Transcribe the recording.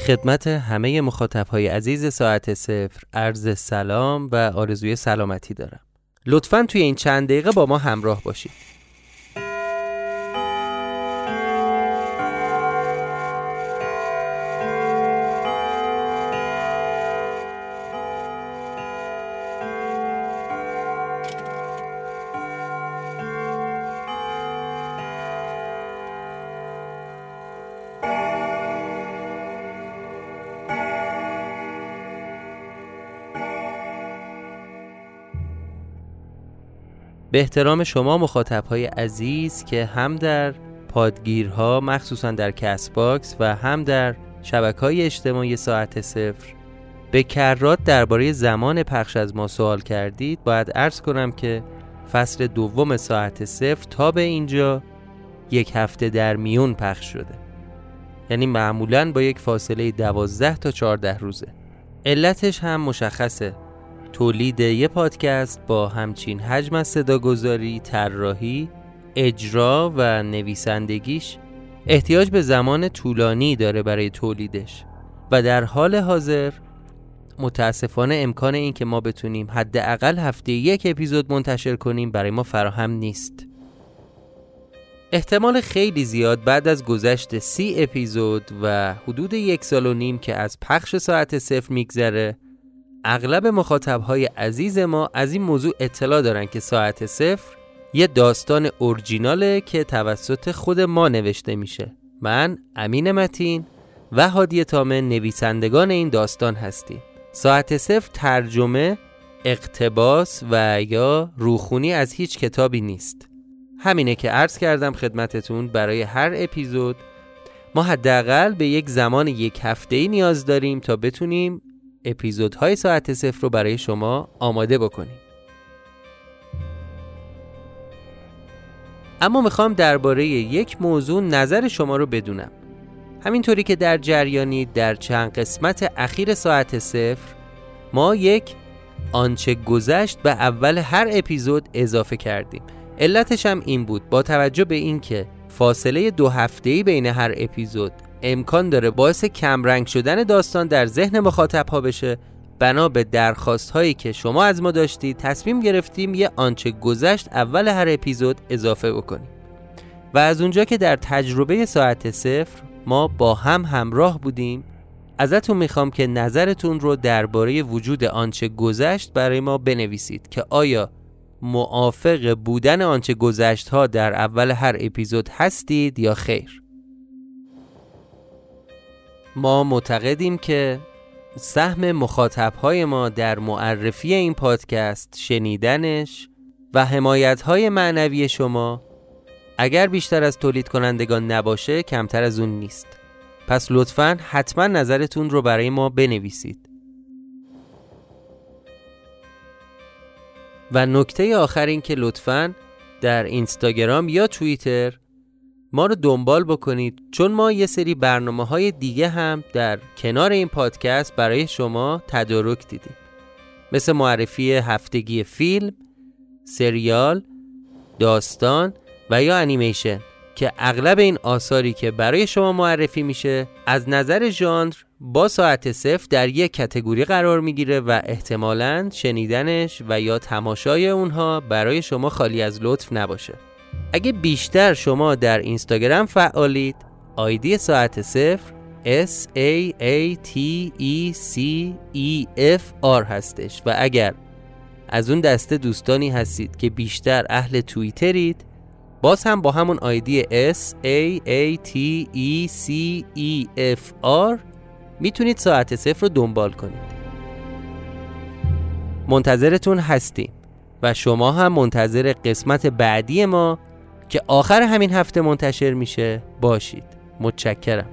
خدمت همه مخاطب های عزیز ساعت صفر عرض سلام و آرزوی سلامتی دارم. لطفا توی این چند دقیقه با ما همراه باشید. به احترام شما مخاطب های عزیز که هم در پادگیرها مخصوصا در Castbox و هم در شبکه های اجتماعی ساعت صفر به کرات درباره زمان پخش از ما سوال کردید باید عرض کنم که فصل دوم ساعت صفر تا به اینجا یک هفته در میون پخش شده. یعنی معمولا با یک فاصله 12 تا 14 روزه. علتش هم مشخصه. تولید یه پادکست با همچین حجم از صداگذاری، طراحی، اجرا و نویسندگیش احتیاج به زمان طولانی داره برای تولیدش. و در حال حاضر متاسفانه امکان این که ما بتونیم حداقل هفته یک اپیزود منتشر کنیم برای ما فراهم نیست. احتمال خیلی زیاد بعد از گذشت سی اپیزود و حدود یک سال و نیم که از پخش ساعت صفر میگذره اغلب مخاطبهای عزیز ما از این موضوع اطلاع دارن که ساعت صفر یه داستان اورجیناله که توسط خود ما نوشته میشه. من امین متین و هادی تامه نویسندگان این داستان هستیم. ساعت صفر ترجمه اقتباس و یا روخونی از هیچ کتابی نیست. همینه که عرض کردم خدمتتون برای هر اپیزود ما حداقل به یک زمان یک هفته ای نیاز داریم تا بتونیم اپیزودهای ساعت صفر رو برای شما آماده بکنیم. اما می‌خوام درباره یک موضوع نظر شما رو بدونم. همینطوری که در جریانی در چند قسمت اخیر ساعت صفر ما یک آنچه گذشت به اول هر اپیزود اضافه کردیم. علتش هم این بود با توجه به اینکه فاصله دو هفته‌ای بین هر اپیزود امکان داره باعث کمرنگ شدن داستان در ذهن مخاطب ها بشه. بنا به درخواست هایی که شما از ما داشتید تصمیم گرفتیم یه آنچه گذشت اول هر اپیزود اضافه بکنیم. و از اونجا که در تجربه ساعت صفر ما با هم همراه بودیم ازتون می‌خوام که نظرتون رو درباره وجود آنچه گذشت برای ما بنویسید که آیا موافق بودن آنچه گذشت ها در اول هر اپیزود هستید یا خیر. ما معتقدیم که سهم مخاطبهای ما در معرفی این پادکست شنیدنش و حمایت های معنوی شما اگر بیشتر از تولید کنندگان نباشه کمتر از اون نیست. پس لطفا حتما نظرتون رو برای ما بنویسید. و نکته آخر این که لطفا در اینستاگرام یا توییتر ما رو دنبال بکنید چون ما یه سری برنامه های دیگه هم در کنار این پادکست برای شما تدارک دیدیم. مثل معرفی هفتگی فیلم، سریال، داستان و یا انیمیشن که اغلب این آثاری که برای شما معرفی میشه از نظر ژانر با ساعت صفر در یک کتگوری قرار می‌گیره و احتمالاً شنیدنش و یا تماشای اونها برای شما خالی از لطف نباشه. اگه بیشتر شما در اینستاگرام فعالید آیدی ساعت صفر S A A T E C E F R هستش و اگر از اون دسته دوستانی هستید که بیشتر اهل توییترید باز هم با همون آیدی S A A T E C E F R می‌تونید ساعت صفر رو دنبال کنید. منتظرتون هستیم. و شما هم منتظر قسمت بعدی ما که آخر همین هفته منتشر میشه. باشید. متشکرم.